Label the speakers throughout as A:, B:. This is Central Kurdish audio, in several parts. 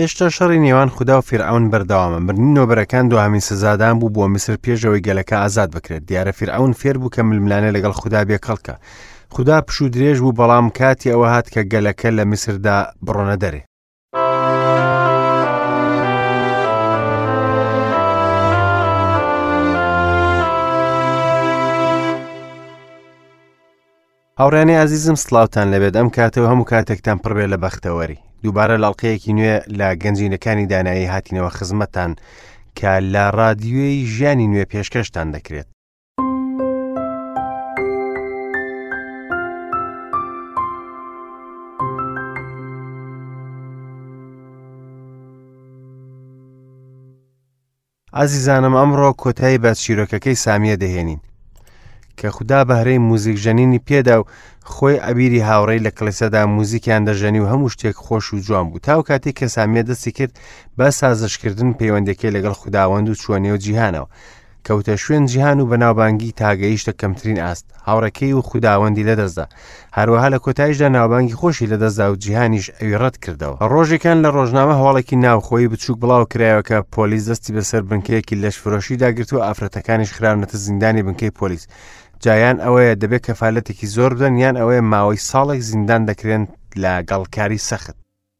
A: هێشتا شەڕی نێوان خدا و فیرعون بەردەوامە مردنی نۆبەرەکان دوهامین سزادان بوو بۆ میسر پێشەوەی گەلەکە ئازاد بکرێت دیارە فیرعون فێر بوو کە ململانە لەگەڵ خدا بێ کەڵکە خدا پشوو درێژ بوو بەڵام کاتی ئەوە هات کە گەلەکە لە میسردا بڕۆنە دەرێ هاوڕێیانی ئازیزم سلااوان لەبێت ئەم کاتەوە هەموو کاتێکتان پڕبێ لە بەختەوەری دووبارە لاڵقەیەکی نوێ لە گەنجینەکانی دانایی هاتینەوە خزمەتان کە لە ڕادیوێی ژیانی نوێ پێشکەشتان دەکرێت ئازیزانم ئەمڕۆ کۆتایی بە چیرۆکەکەی سامیە دەهێنین کە خودا بەهرەی موزیک ژەنینی پێدا و خۆی عبیری هاوڕێی لە کڵێسەدا موزیکیان دەژەنی و هەموو شتێک خۆش و جوان بوو تاو کاتێک کە سامیە دەستی کرد بە سازشکردن پەیوەندەکەی لەگەڵ خودداوەند و چوەنێ و جیهانەوە کەوتە شوێن جیهان و بەناوبانگی تاگەیشتە کەمترین ئاست هاوڕەکەی و خودداوەندی لەدەستدا هەروەها لە کۆتایشدا ناوبانگی خۆشی لەدەستدا و جیهانیش ئەوی ڕەت کردەوە ڕۆژێکان لە ڕۆژنامە هەواڵێکی ناوخۆی بچووک بڵاو کرایەوە کە پۆلیس دەستی بەسەر بنکەیەکی لەش فرۆشی داگرت و ئافرەتەکانیش خراونەتە زیندانی بنکەی پۆلیس جایان ئەوەیە دەبێت کەفالەتێکی زۆر بدەن یان ئەوەیە ماوەی ساڵێک زیندان دەکرێن لە گەڵکاری سەخت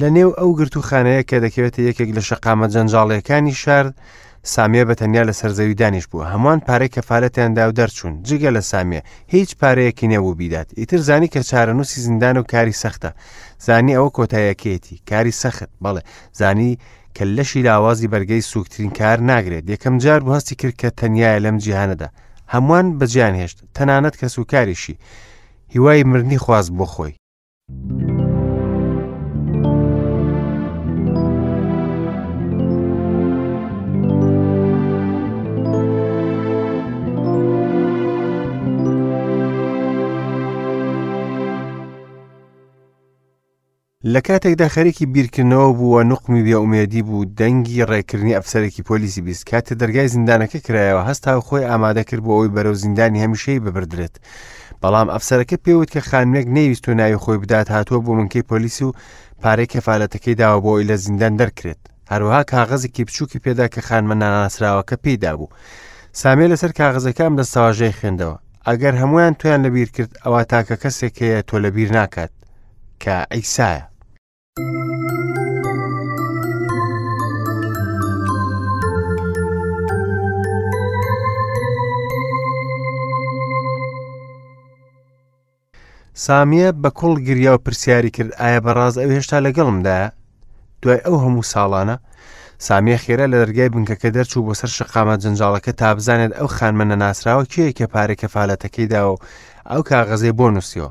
A: لە نێو ئەو گرتووخانەیە کە دەکەوێتە یەکێک لە شەقامە جەنجاڵیەکانی شار سامیە بە تەنیا لە سەرزەوی دانیش بووە هەمووان پارەی کەفاالەتیاندا و دەرچوون جگە لە سامیە هیچ پارەیەکی نەبوو بیدات ئیتر زانی کە چارەنووسی زیندان و کاری سەختە زانی ئەوە کۆتایەکەیەتی کاری سەخت بەڵێ زانی کە لەشی لاوازی بەرگەی سوکترین کار ناگرێت یەکەم جار بۆ هەستی کرد کە تەنایە لەم جیهانەدا هەمووان بەجیان هێشت تەنانەت کە سوکاریشی هیوای مردنی خواست بۆ خۆی لە کاتێکدا خەرێکی بیرکردنەوە بوو و نقمی بێ ئومێدی بوو دەنگی ڕێکردنی ئەفسەرێکی پۆلیسی بیست کاتە دەرگای زیندانەکە کرایەوە هەستا و خۆی ئامادە کرد بۆ ئەوی بەرەو زیندانی هەمیشەی ببردرێت بەڵام ئەفسەرەکە پێوت کە خانمێک نەیویست و ناوی خۆی بدات هاتووە بۆ منکەی پۆلیس و پارەی کەفاالەتەکەی داوە بۆ ئەوی لە زیندان دەرکرێت هەروەها کاغەزێکی بچووکی پێدا کە خانمە ناناسراوەکە پێیدا بوو سامێ لەسەر کاغزەکەم دەستەواژەی خوێندەوە ئەگەر هەمویان تویان لەبیر کرد ئەوە تاکە کەسێک هەیە تۆ لەبیر ناکات کە ئەیسایە سامیە بە کوڵ گریا و پرسیاری کرد ئایا بەڕاز ئەو هێشتا لەگەڵمدا دوای ئەو هەموو ساڵانە سامیە خێرا لە دەرگای بنکەکە دەرچوو بۆ سەر شقامە جنجاڵەکە تا بزانێت ئەو خانمە نەناسراوە کێیە کە پارێک کەفاالەتەکەی داوە و ئەو کاغەزێ بۆ نووسیەوە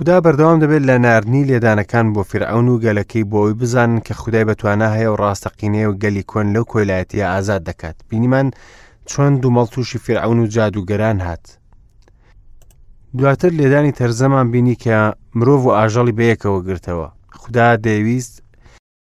A: خودا بەردەوام دەبێت لە ناردنی لێدانەکان بۆ فیرعەون و گەلەکەی بۆ ئەوی بزانن کە خدای بەتوانا هەیە و ڕاستەقینەیە و گەلی کۆن لەو کۆیلایەتیە ئازاد دەکات بینیمان چۆن دوومەڵ تووشی فیرعەون و جادوگەران هات دواتر لێدانی تەرزەمان بینی کە مرۆڤ و ئاژەڵی بەیەکەوە گرتەوە خدا دەیویست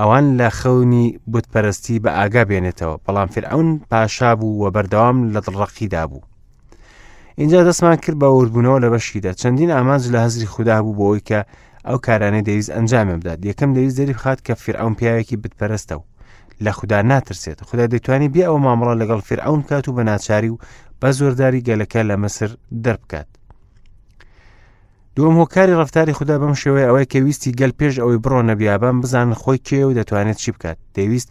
A: ئەوان لە خەونی بت پەرستی بە ئاگا بێنێتەوە بەڵام فرعون پاشا بوو و بەردەوام لە دڵڕقیدا بوو اینجا دەستمان کرد بە وردبوونەوە لە بەشیدا چەندین ئامانج لە هەزری خوددا بوو بۆی کە ئەو کارانەی دەویست ئەنجامێ بدات یەکەم دەویست دەری بخات کە فرعون پیاوێکی بتپەرستە و لە خوددا ناترسێت خوددا دەتوانانی بێ ئەو مامەڵە لەگەڵ فرعون کات و بە ناچاری و بە زۆرداری گەلەکە لە مسر دەربکات دووەم هۆکاری ڕفتاری خودا بەم شێوەیە ئەوەی کە ویستی گەل پێش ئەوەی بڕۆنە بیابان بزانن خۆی کێ و دەتوانێت چی بکات دەویست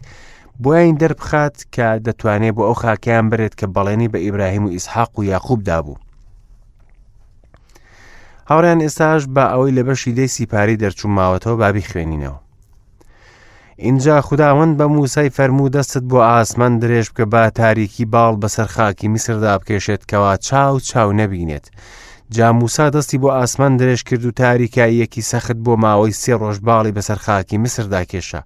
A: بۆیان دەربخات کە دەتوانێت بۆ ئەو خاکیان برێت کە بەڵێنی بە ئیبراهیم و ئیسحاق و یاخوب دابوو هاوڕیان ئێستاش بە ئەوەی لە بەشی دەی سیپاری دەرچوو ماوەتەوە بابی خوێنینەوە ئینجا خداوەند بە موسای فەرموو دەستت بۆ ئاسمان درێژ بکە با تاریکی باڵ بەسەر خاکی میسردا بکێشێت کەوا چاو چاو نەبینێت جا موسا دەستی بۆ ئاسمان درێژ کرد و تاریکاییەکی سەخت بۆ ماوەی سێ ڕۆژ باڵی بەسەر خاکی میسردا کێشە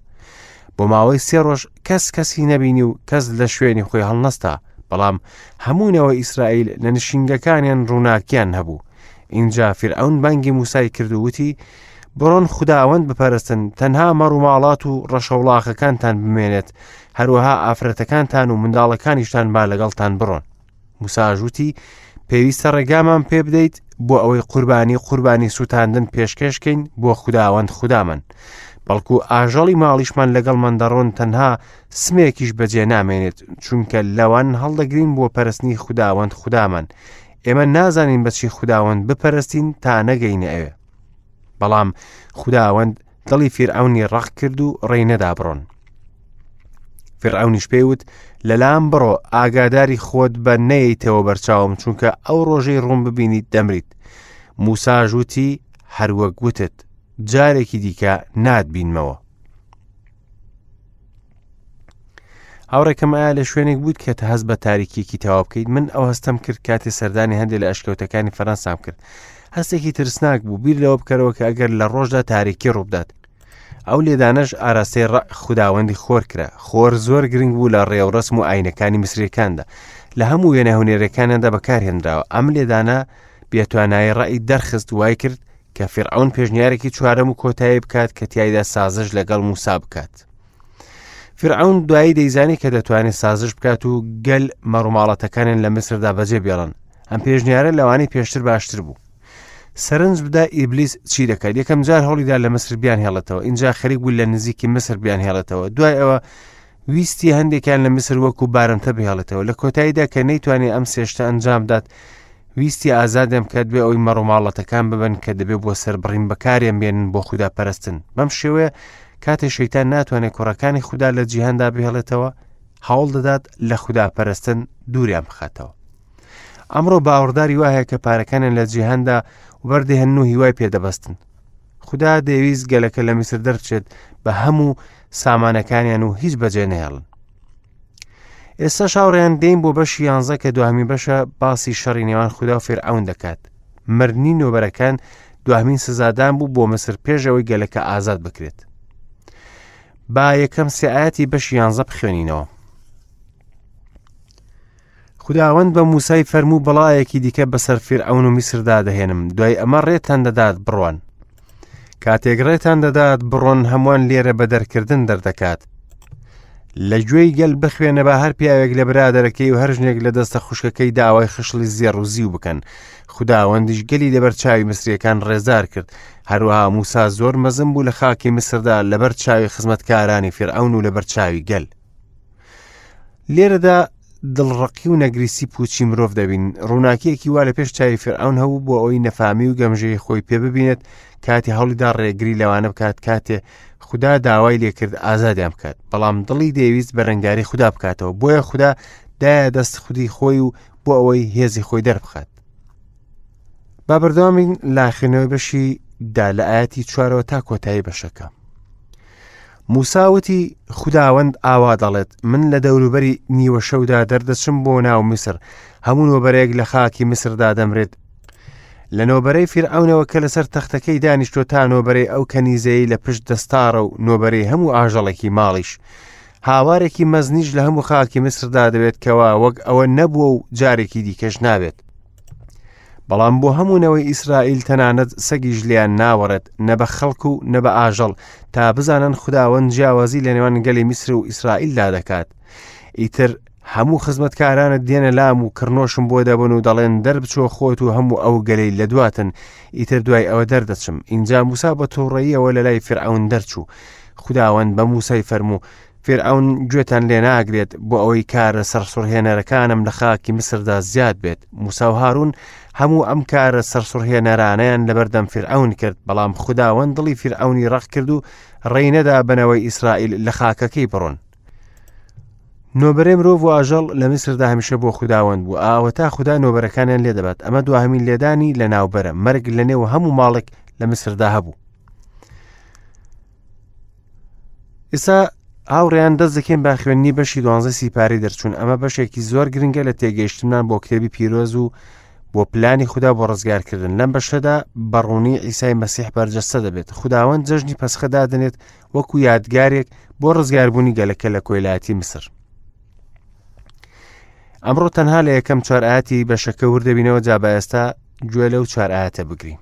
A: بۆ ماوەی سێ ڕۆژ کەس کەسی نەبینی و کەس لە شوێنی خۆی هەڵنەستا بەڵام هەموونەوە ئیسرائیل لە نشینگەکانیان ڕووناکیان هەبوو اینجا فرعون بانگی موسای کرد و وتی بڕۆن خداوەند بپەرستن تەنها مەڕ و ماڵات و ڕەشەوڵاخەکانتان بمێنێت هەروەها ئافرەتەکانتان و منداڵەکانیشتان با لەگەڵتان بڕۆن موساژوتی پێویستە ڕێگامان پێ بدەیت بۆ ئەوەی قوربانی قوربانی سووتاندن پێشکەشکەین بۆ خداوەند خوددامن بەڵکو ئاژەڵی ماڵیشمان لەگەڵمان دەڕۆن تەنها سمێکیش بەجێ نامێنێت چونکە لەوان هەڵدەگرین بۆ پەرستنی خداوەند خوددامان ئێمە نازانین بەچی خداوەند بپەرستین تا نەگەینە ئەوێ بەڵام خداوەند دڵی فیرعونی ڕق کرد و ڕێ نەدا بڕۆن فیرعونیش پێوت لەلام بڕۆ ئاگاداری خۆت بە نەیتەوە بەرچاوم چونکە ئەو ڕۆژەی ڕوون ببینیت دەمریت موساژوتی هەروەک وتت جارێکی دیکە ناتبینمەوە هاوڕێکەم ئایا لە شوێنێک بوویت کە تە هەست بە تاریکیەکی تەواو بکەیت من ئەو هەستم کرد کاتی سەردانی هەندێک لە ئەشکەوتەکانی فەرەنسام کرد هەستێکی ترسناک بوو بیر لەوە بکەرەوە کە ئەگەر لە ڕۆژدا تاریکی ڕووبدات ئەو لێدانەش ئاراستەی ڕ خودداوەندی خۆر کرا خۆر زۆر گرنگ بوو لە ڕێ و ڕسم و ئاینەکانی مسرەکاندا لە هەموو وێنە هونێرەکانیاندا بەکارهێنراوە ئەم لێدانە بێتوانایی ڕای دەرخست وای کرد کە فیرعەون پێشنیارێکی چوارەم و کۆتایی بکات کە تایدا سازش لەگەڵ موسا بکات. فرعون دوایی دەیزانی کە دەتوانێت سازش بکات و گەل مەڕوماڵەتەکانیان لە مسردا بەجێ بێڵن ئەم پێشنیارە لەوانەی پێشتر باشتر بوو سەرنج بدا ئیبلیس چی دەکات یەکەم جار هەڵیدا لە مسر بیان هێڵێتەوە اینجا خەریک بوو لە نزیکی مسر بیان هێڵێتەوە دوای ئەوە ویستی هەندێکیان لە میسر وەکو بارمتە بهێڵێتەوە لە کۆتاییدا کە نەیتوانێت ئەم سێشتە ئەنجام بدات ویستی ئازادم کرد بێ ئەوی مەڕوماڵەتەکان ببن کە دەبێت بۆ سربڕین بەکارێن بێنن بۆ خوددا پەرستن بەم شێوەیە کاتێ شەیتان ناتوانێت کوڕەکانی خوددا لە جیهاندا بهێڵێتەوە هەوڵ دەدات لە خوددا پەرستن دووریان بخاتەوە ئەمڕۆ باوەڕداری وایە کە پارەکانیان لە جیهاندا وەردەهێن و هیوای پێدەبەستن خودا دەیویست گەلەکە لە میسر دەرچێت بە هەموو سامانەکانیان و هیچ بەجێ نێڵن ئێستا شاوڕێن دەین بۆ بەشی یانزە کە دوامی بەشە باسی شەڕی نێوان خودا و فێرعون دەکات مردنی نۆبەرەکان دوامین سزادان بوو بۆ مسر پێشەوەی گەلەکە ئازاد بکرێت با یەکەم سعاتی بەش یانزە بخوێنینەوە خوداوەند بە موسای فەرموو بەڵایەکی دیکە بەسەر فیرعون و میسردا دەهێنم دوای ئەمە ڕێتان دەدات بڕۆن کاتێک ڕێتان دەدات بڕۆن هەمووان لێرە بە دەرکردن دەردەکات لە گوێی گەل بخوێنە بە هەر پیاوێک لە برادەرەکەی و هەر ژنێک لە دەستە خوشکەکەی داوای خشڵی زێڕ و زیو بکەن خداوەندیش گەلی لەبەر چاوی مسریەکان ڕێزار کرد هەروەها موسا زۆر مەزم بوو لە خاکی مسردا لەبەر چاوی خزمەتکارانی فرعون و لەبەر چاوی گەل لێرەدا دڵڕقی و نەگریسی پوچی مرۆڤ دەبین ڕووناکیەکی وا لە پێش چاوی فرعون هەبوو بۆ ئەوی نەفامی و گەمژەی خۆی پێ ببینێت کاتی هەوڵیدا ڕێگری لەوانە بکات کاتێ خدا داوای لێکرد ئازادیان بکات بەڵام دڵی دەویست بەرەنگاری خوددا بکاتەوە بۆیە خوددا دایە دەست خودی خۆی و بۆ ئەوەی هێزی خۆی دەربخات با بەردەوامین لە خوێنەوەی بەشی دا لە ئاەتی چوارەوە تا کۆتایی بەشەکە موساوتی خداوەند ئاوا دەڵێت من لە دەوروبەری نیوە شەودا دەردەچم بۆ ناو میسر هەموو وەبەرێک لە خاکی میسردا دەمرێت لە نۆبەرەی فیرعونەوە کە لەسەر تەختەکەی دانیشتۆ تا نۆبەرەی ئەو کەنیزەی لە پشت دەستاڕە و نۆبەرەی هەموو ئاژەڵێکی ماڵیش هاوارێکی مەزنیش لە هەموو خاکی میسردا دەبێت کەوا وەک ئەوە نەبووە و جارێکی دیکەش نابێت بەڵام بۆ هەموو نەوەی ئیسرائیل تەنانەت سەگیش لیان ناوەڕێت نە بە خەڵک و نە بە ئاژەڵ تا بزانن خداوەند جیاوازی لە نێوان گەلی میسر و ئیسرائیلدا دەکات ئیتر هەموو خزمەتکارانت دێنە لام و کڕنۆشم بۆ دەبن و دەڵێن دەربچۆ خۆت و هەموو ئەو گەلی لە دواتن ئیتر دوای ئەوە دەردەچم ئینجا موسا بە تووڕەیەوە لە لای فرعون دەرچوو خداوەند بە موسای فەرموو فێرعون گوێتان لێ ناگرێت بۆ ئەوەی کارە سەرسوڕهێنەرەکانم لە خاکی مسردا زیاد بێت موسا و هاروون هەموو ئەم کارە سەرسوڕهێنەرانیان لەبەردەم فێرعون کرد بەڵام خداوەند دڵی فیرعونی ڕەق کرد و ڕێینەدا بنەوەی ئیسرائیل لە خاکەکەی بڕۆن نۆبەرێ مرۆڤ و ئاژەڵ لە میسردا هەمیشە بۆ خداوەند بوو ئاوە تا خوددا نۆبەرەکانیان لێ دەبات ئەمە دواهمین لێدانی لە ناوبەرە مەرگ لە نێو هەموو ماڵێک لە میسردا هەبوو ئیسا هاوڕێیان دەست دەکەین بە خوێندنی بەشی دوانزە سیپاری دەرچوون ئەمە بەشێکی زۆر گرنگە لە تێگەیشتنان بۆ کتێبی پیرۆز و بۆ پلانی خوددا بۆ ڕزگارکردن لەم بەشەدا بەڕوونی ئیسای مەسیح بەرجەستە دەبێت خداوەند جەژنی پەسخەدا دەنێت وەکو یادگارێک بۆ ڕزگاربوونی گەلەکە لە کۆیلاتی مسر ئەمڕۆ تەنها لە یەکەم چوارئاتی بەشەکە وردەبینەوە جا بە ئێستا گوێ لەو چوارئاتە بگرین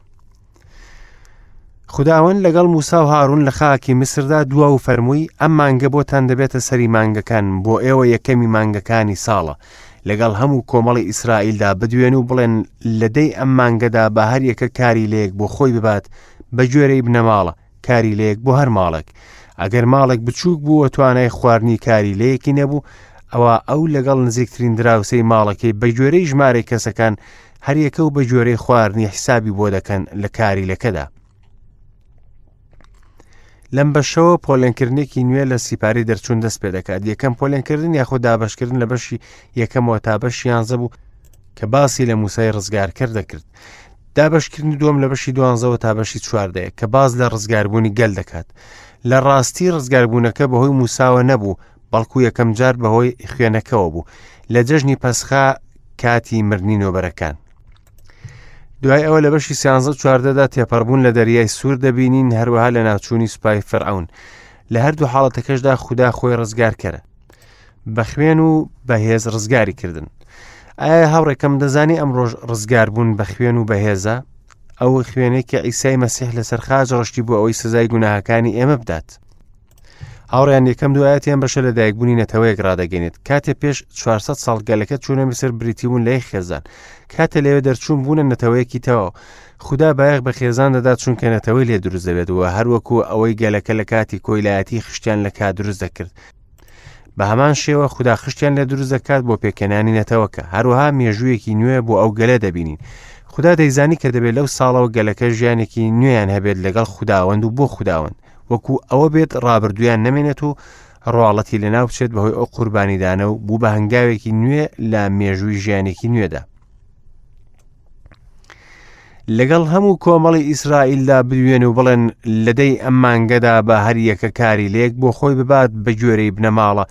A: خداوەند لەگەڵ موسا و هاڕون لە خاکی مسردا دوا و فەرمووی ئەم مانگە بۆتان دەبێتە سەری مانگەکان بۆ ئێوە یەکەمی مانگەکانی ساڵە لەگەڵ هەموو کۆمەڵی ئیسرائیلدا بدوێن و بڵێن لە دەی ئەم مانگەدا بە هەر یەکە کاری لەیەک بۆ خۆی ببات بە گوێرەی بنەماڵە کاریلەیەک بۆ هەر ماڵێک ئەگەر ماڵێک بچووک بوو و توانای خواردنی کاریلەیەکی نەبوو ئەوە ئەو لەگەڵ نزیکترین دراوسەی ماڵەکەی بە گوێرەی ژمارەی کەسەکان هەریەکە و بە گوێرەی خواردنی حسابی بۆ دەکەن لە کاریلەکەدا لەم بەشەوە پۆلێنکردنێکی نوێ لە سیپاری دەرچوون دەست پێ دەکات یەکەم پۆلێنکردن یاخۆ دابشکردن لە بەشی یەکەمەوە تا بەش یانزە بوو کە باسی لە موسای ڕزگارکەر دەکرد دابشکردنی دوم لە بەشی دوانزەوە تا بەشی چواردەیە کە باز لە ڕزگاربوونی گەل دەکات لە ڕاستی ڕزگاربوونەکە بەهۆی موساوە نەبوو بەڵکو یەکەم جار بەهۆی خوێنەکەەوە بوو لە جەژنی پەسخا کاتی مردنی نۆبەرەکان دوای ئەوە لە بەشی سیانزە چواردەدا تێپەڕبوون لە دەریای سوور دەبینین هەروەها لە ناوچووی سوپای فرعون لە هەردوو حاڵەتەکەشدا خوددا خۆی ڕزگارکەرە بە خوێن و بەهێز ڕزگاری کردن ئایا هاوڕێکەم دەزانی ئەم ڕۆژ ڕزگار بوون بە خوێن و بەهێزە ئەو خوێنێکی ئیسای مەسیح لەسەر خاج ڕشتی بۆ ئەوەی سزای گوناهەکانی ئێمە بدات هاوڕیان یەکەم دوایەتیان بەشە لە دایکبوونی نەتەوەیەک ڕدەگەنێت کاتێ پێش 400 ساڵ گەلەکە چوونە میسر بریتی بوون لای خێزان کاتە لەوێ دەرچوون بوونە نەتەوەیەکی تەواو خدا بایەخ بە خێزان دەدات چونکە نەتەوەی لێ دروست دەبێتەوە هەروەکو ئەوەی گەلەکە لە کاتی کۆیلایەتی خشتیان لە کا دروست دەکرد بە هەمان شێوە خدا خشتیان لە دروست دەکات بۆ پێکەێنانی نەتەوەکە هەروەها مێژوویەکی نوێ بۆ ئەو گەلە دەبینین خدا دەیزانی کە دەبێت لەو ساڵەوە گەلەکە ژیانێکی نوێیان هەبێت لەگەڵ خداوەند و بۆ خداوەند وەکو ئەوە بێت ڕابردویان نەمێنێت و ڕواڵەتی لە ناوچێت بەهۆی ئەو قوربانیدانە و بوو بە هەنگاوێکی نوێ لە مێژووی ژیانێکی نوێدا لەگەڵ هەموو کۆمەڵی ئیسرائیلدا بروێن و بڵێن لەدەی ئەم مانگەدا بە هەریەکە کاری لێک بۆ خۆی ببات بە گوێرەی بنەماڵە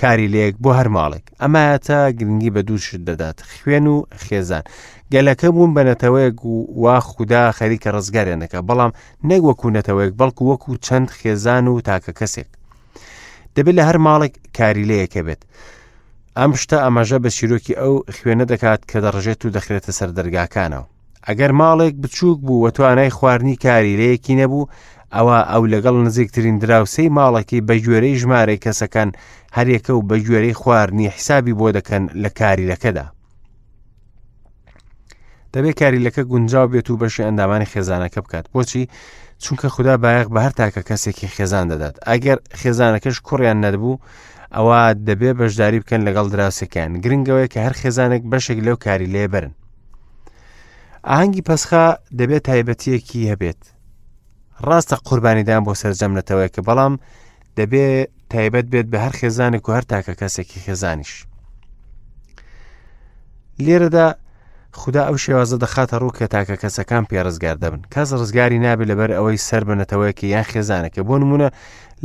A: کاری لێک بۆ هەر ماڵێک ئەمە تا گرنگی بە دوو شت دەدات خوێن و خێزان گەلەکە بوون بە نەتەوەیەک و وا خوددا خەریکە ڕزگارێنەکە بەڵام نەک وەکو نەتەوەیەک بەڵکو وەکو چەند خێزان و تاکە کەسێک دەبێت لە هەر ماڵێک کاری لەیەکە بێت ئەم شتە ئاماژە بە چیرۆکی ئەو خوێنە دەکات کە دەڕژێت و دەخرێتە سەر دەرگاکانەوە ئەگەر ماڵێک بچووک بوو وە توانای خواردنی کاری لەیەکی نەبوو ئەوە ئەو لەگەڵ نزیکترین دراوسەی ماڵەکەی بە گوێرەی ژمارەی کەسەکان هەرێکە و بە گوێرەی خواردنی حیسابی بۆ دەکەن لە کاریلەکەدا دەبێت کاریلەکە گونجاو بێت و بەشی ئەندامانی خێزانەکە بکات بۆچی چونکە خوددا بایەق بە هەر تاکە کەسێکی خێزان دەدات ئەگەر خێزانەکەش کوڕیان نەدبوو ئەوە دەبێ بەشداری بکەن لەگەڵ دراوسەکان گرنگەوەی کە هەر خێزانێک بەشێک لەو کاری لێبرن ئاهەنگی پەسخا دەبێت تایبەتیەکی هەبێت ڕاستە قوربانیدان بۆ سەرجەم نەتەوەیەکە بەڵام دەبێ تایبەت بێت بە هەر خێزانێک و هەر تاکە کەسێکی خێزانیش لێرەدا خدا ئەو شێوازە دەخاتە ڕوو کە تاکە کەسەکان پێ ڕزگار دەبن کەس ڕزگاری نابێت لەبەر ئەوەی سەر بە نەتەوەیەکی یان خێزانەکە بۆ نمونە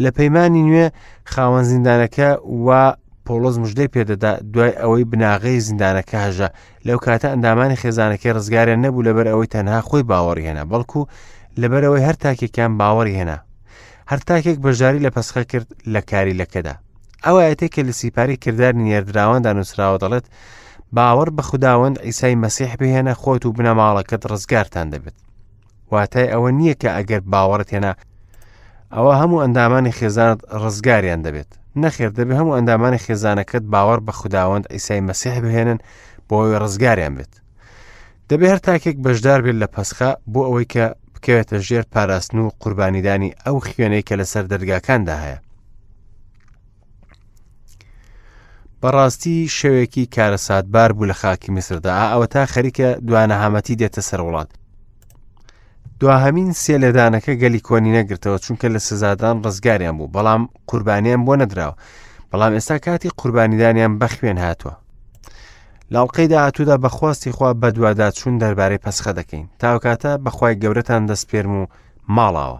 A: لە پەیمانانی نوێ خاوەن زیندانەکە و پۆڵۆز مژدەی پێدەدا دوای ئەوەی بناغەی زیندانەکە هەژە لەو کاتە ئەندامانی خێزانەکەی ڕزگاریان نەبوو لەبەر ئەوەی تەنها خۆی باوەڕی هێنا بەڵکو لەبەرەوەی هەر تاکێکیان باوەڕی هێنا هەر تاکێک بەشداری لە پەسخە کرد لە کاری لەکەدا ئەوەتێک کە لە سیپاری کردارنی نێردراواندا نووسراوە دەڵێت باوەڕ بە خودداوەند ئیسای مەسیح بهێنە خۆت و بنەماڵەکەت ڕزگارتان دەبێت واتای ئەوە نییە کە ئەگەر باوەڕت هێنا ئەوە هەموو ئەندامانی خێزانت ڕزگاریان دەبێت نەخێر دەبێ هەموو ئەندامانی خێزانەکەت باوەڕ بە خودداوەند ئیسای مەسیح بهێنن بۆی ڕزگاریان بێت دەبێ هەر تاکێک بەشدار بێت لە پەسخە بۆ ئەوەی کە بکەوێتە ژێر پاراستن و قوربانیدانی ئەو خوێنەی کە لەسەر دەرگاکاندا هەیە بەڕاستی شەوێکی کارەسات بار بوو لە خاکی میسردا ئەوە تا خەریکە دوانەهامەتی دێتە سەر وڵات دواهمین سێ لێدانەکە گەلی کۆنی نەگرتەوە چونکە لە سزادان ڕزگاریان بوو بەڵام قوربانیان بۆ نەدراوە بەڵام ئێستا کاتی قوربانیدانیان بە خوێن هاتووە لاڵقەی داهاتوودا بەخواستی خوا بەدوادا چوون دەربارەی پەسخە دەکەین تاوکاتە بەخوای گەورەتان دەستپێرم و ماڵاوە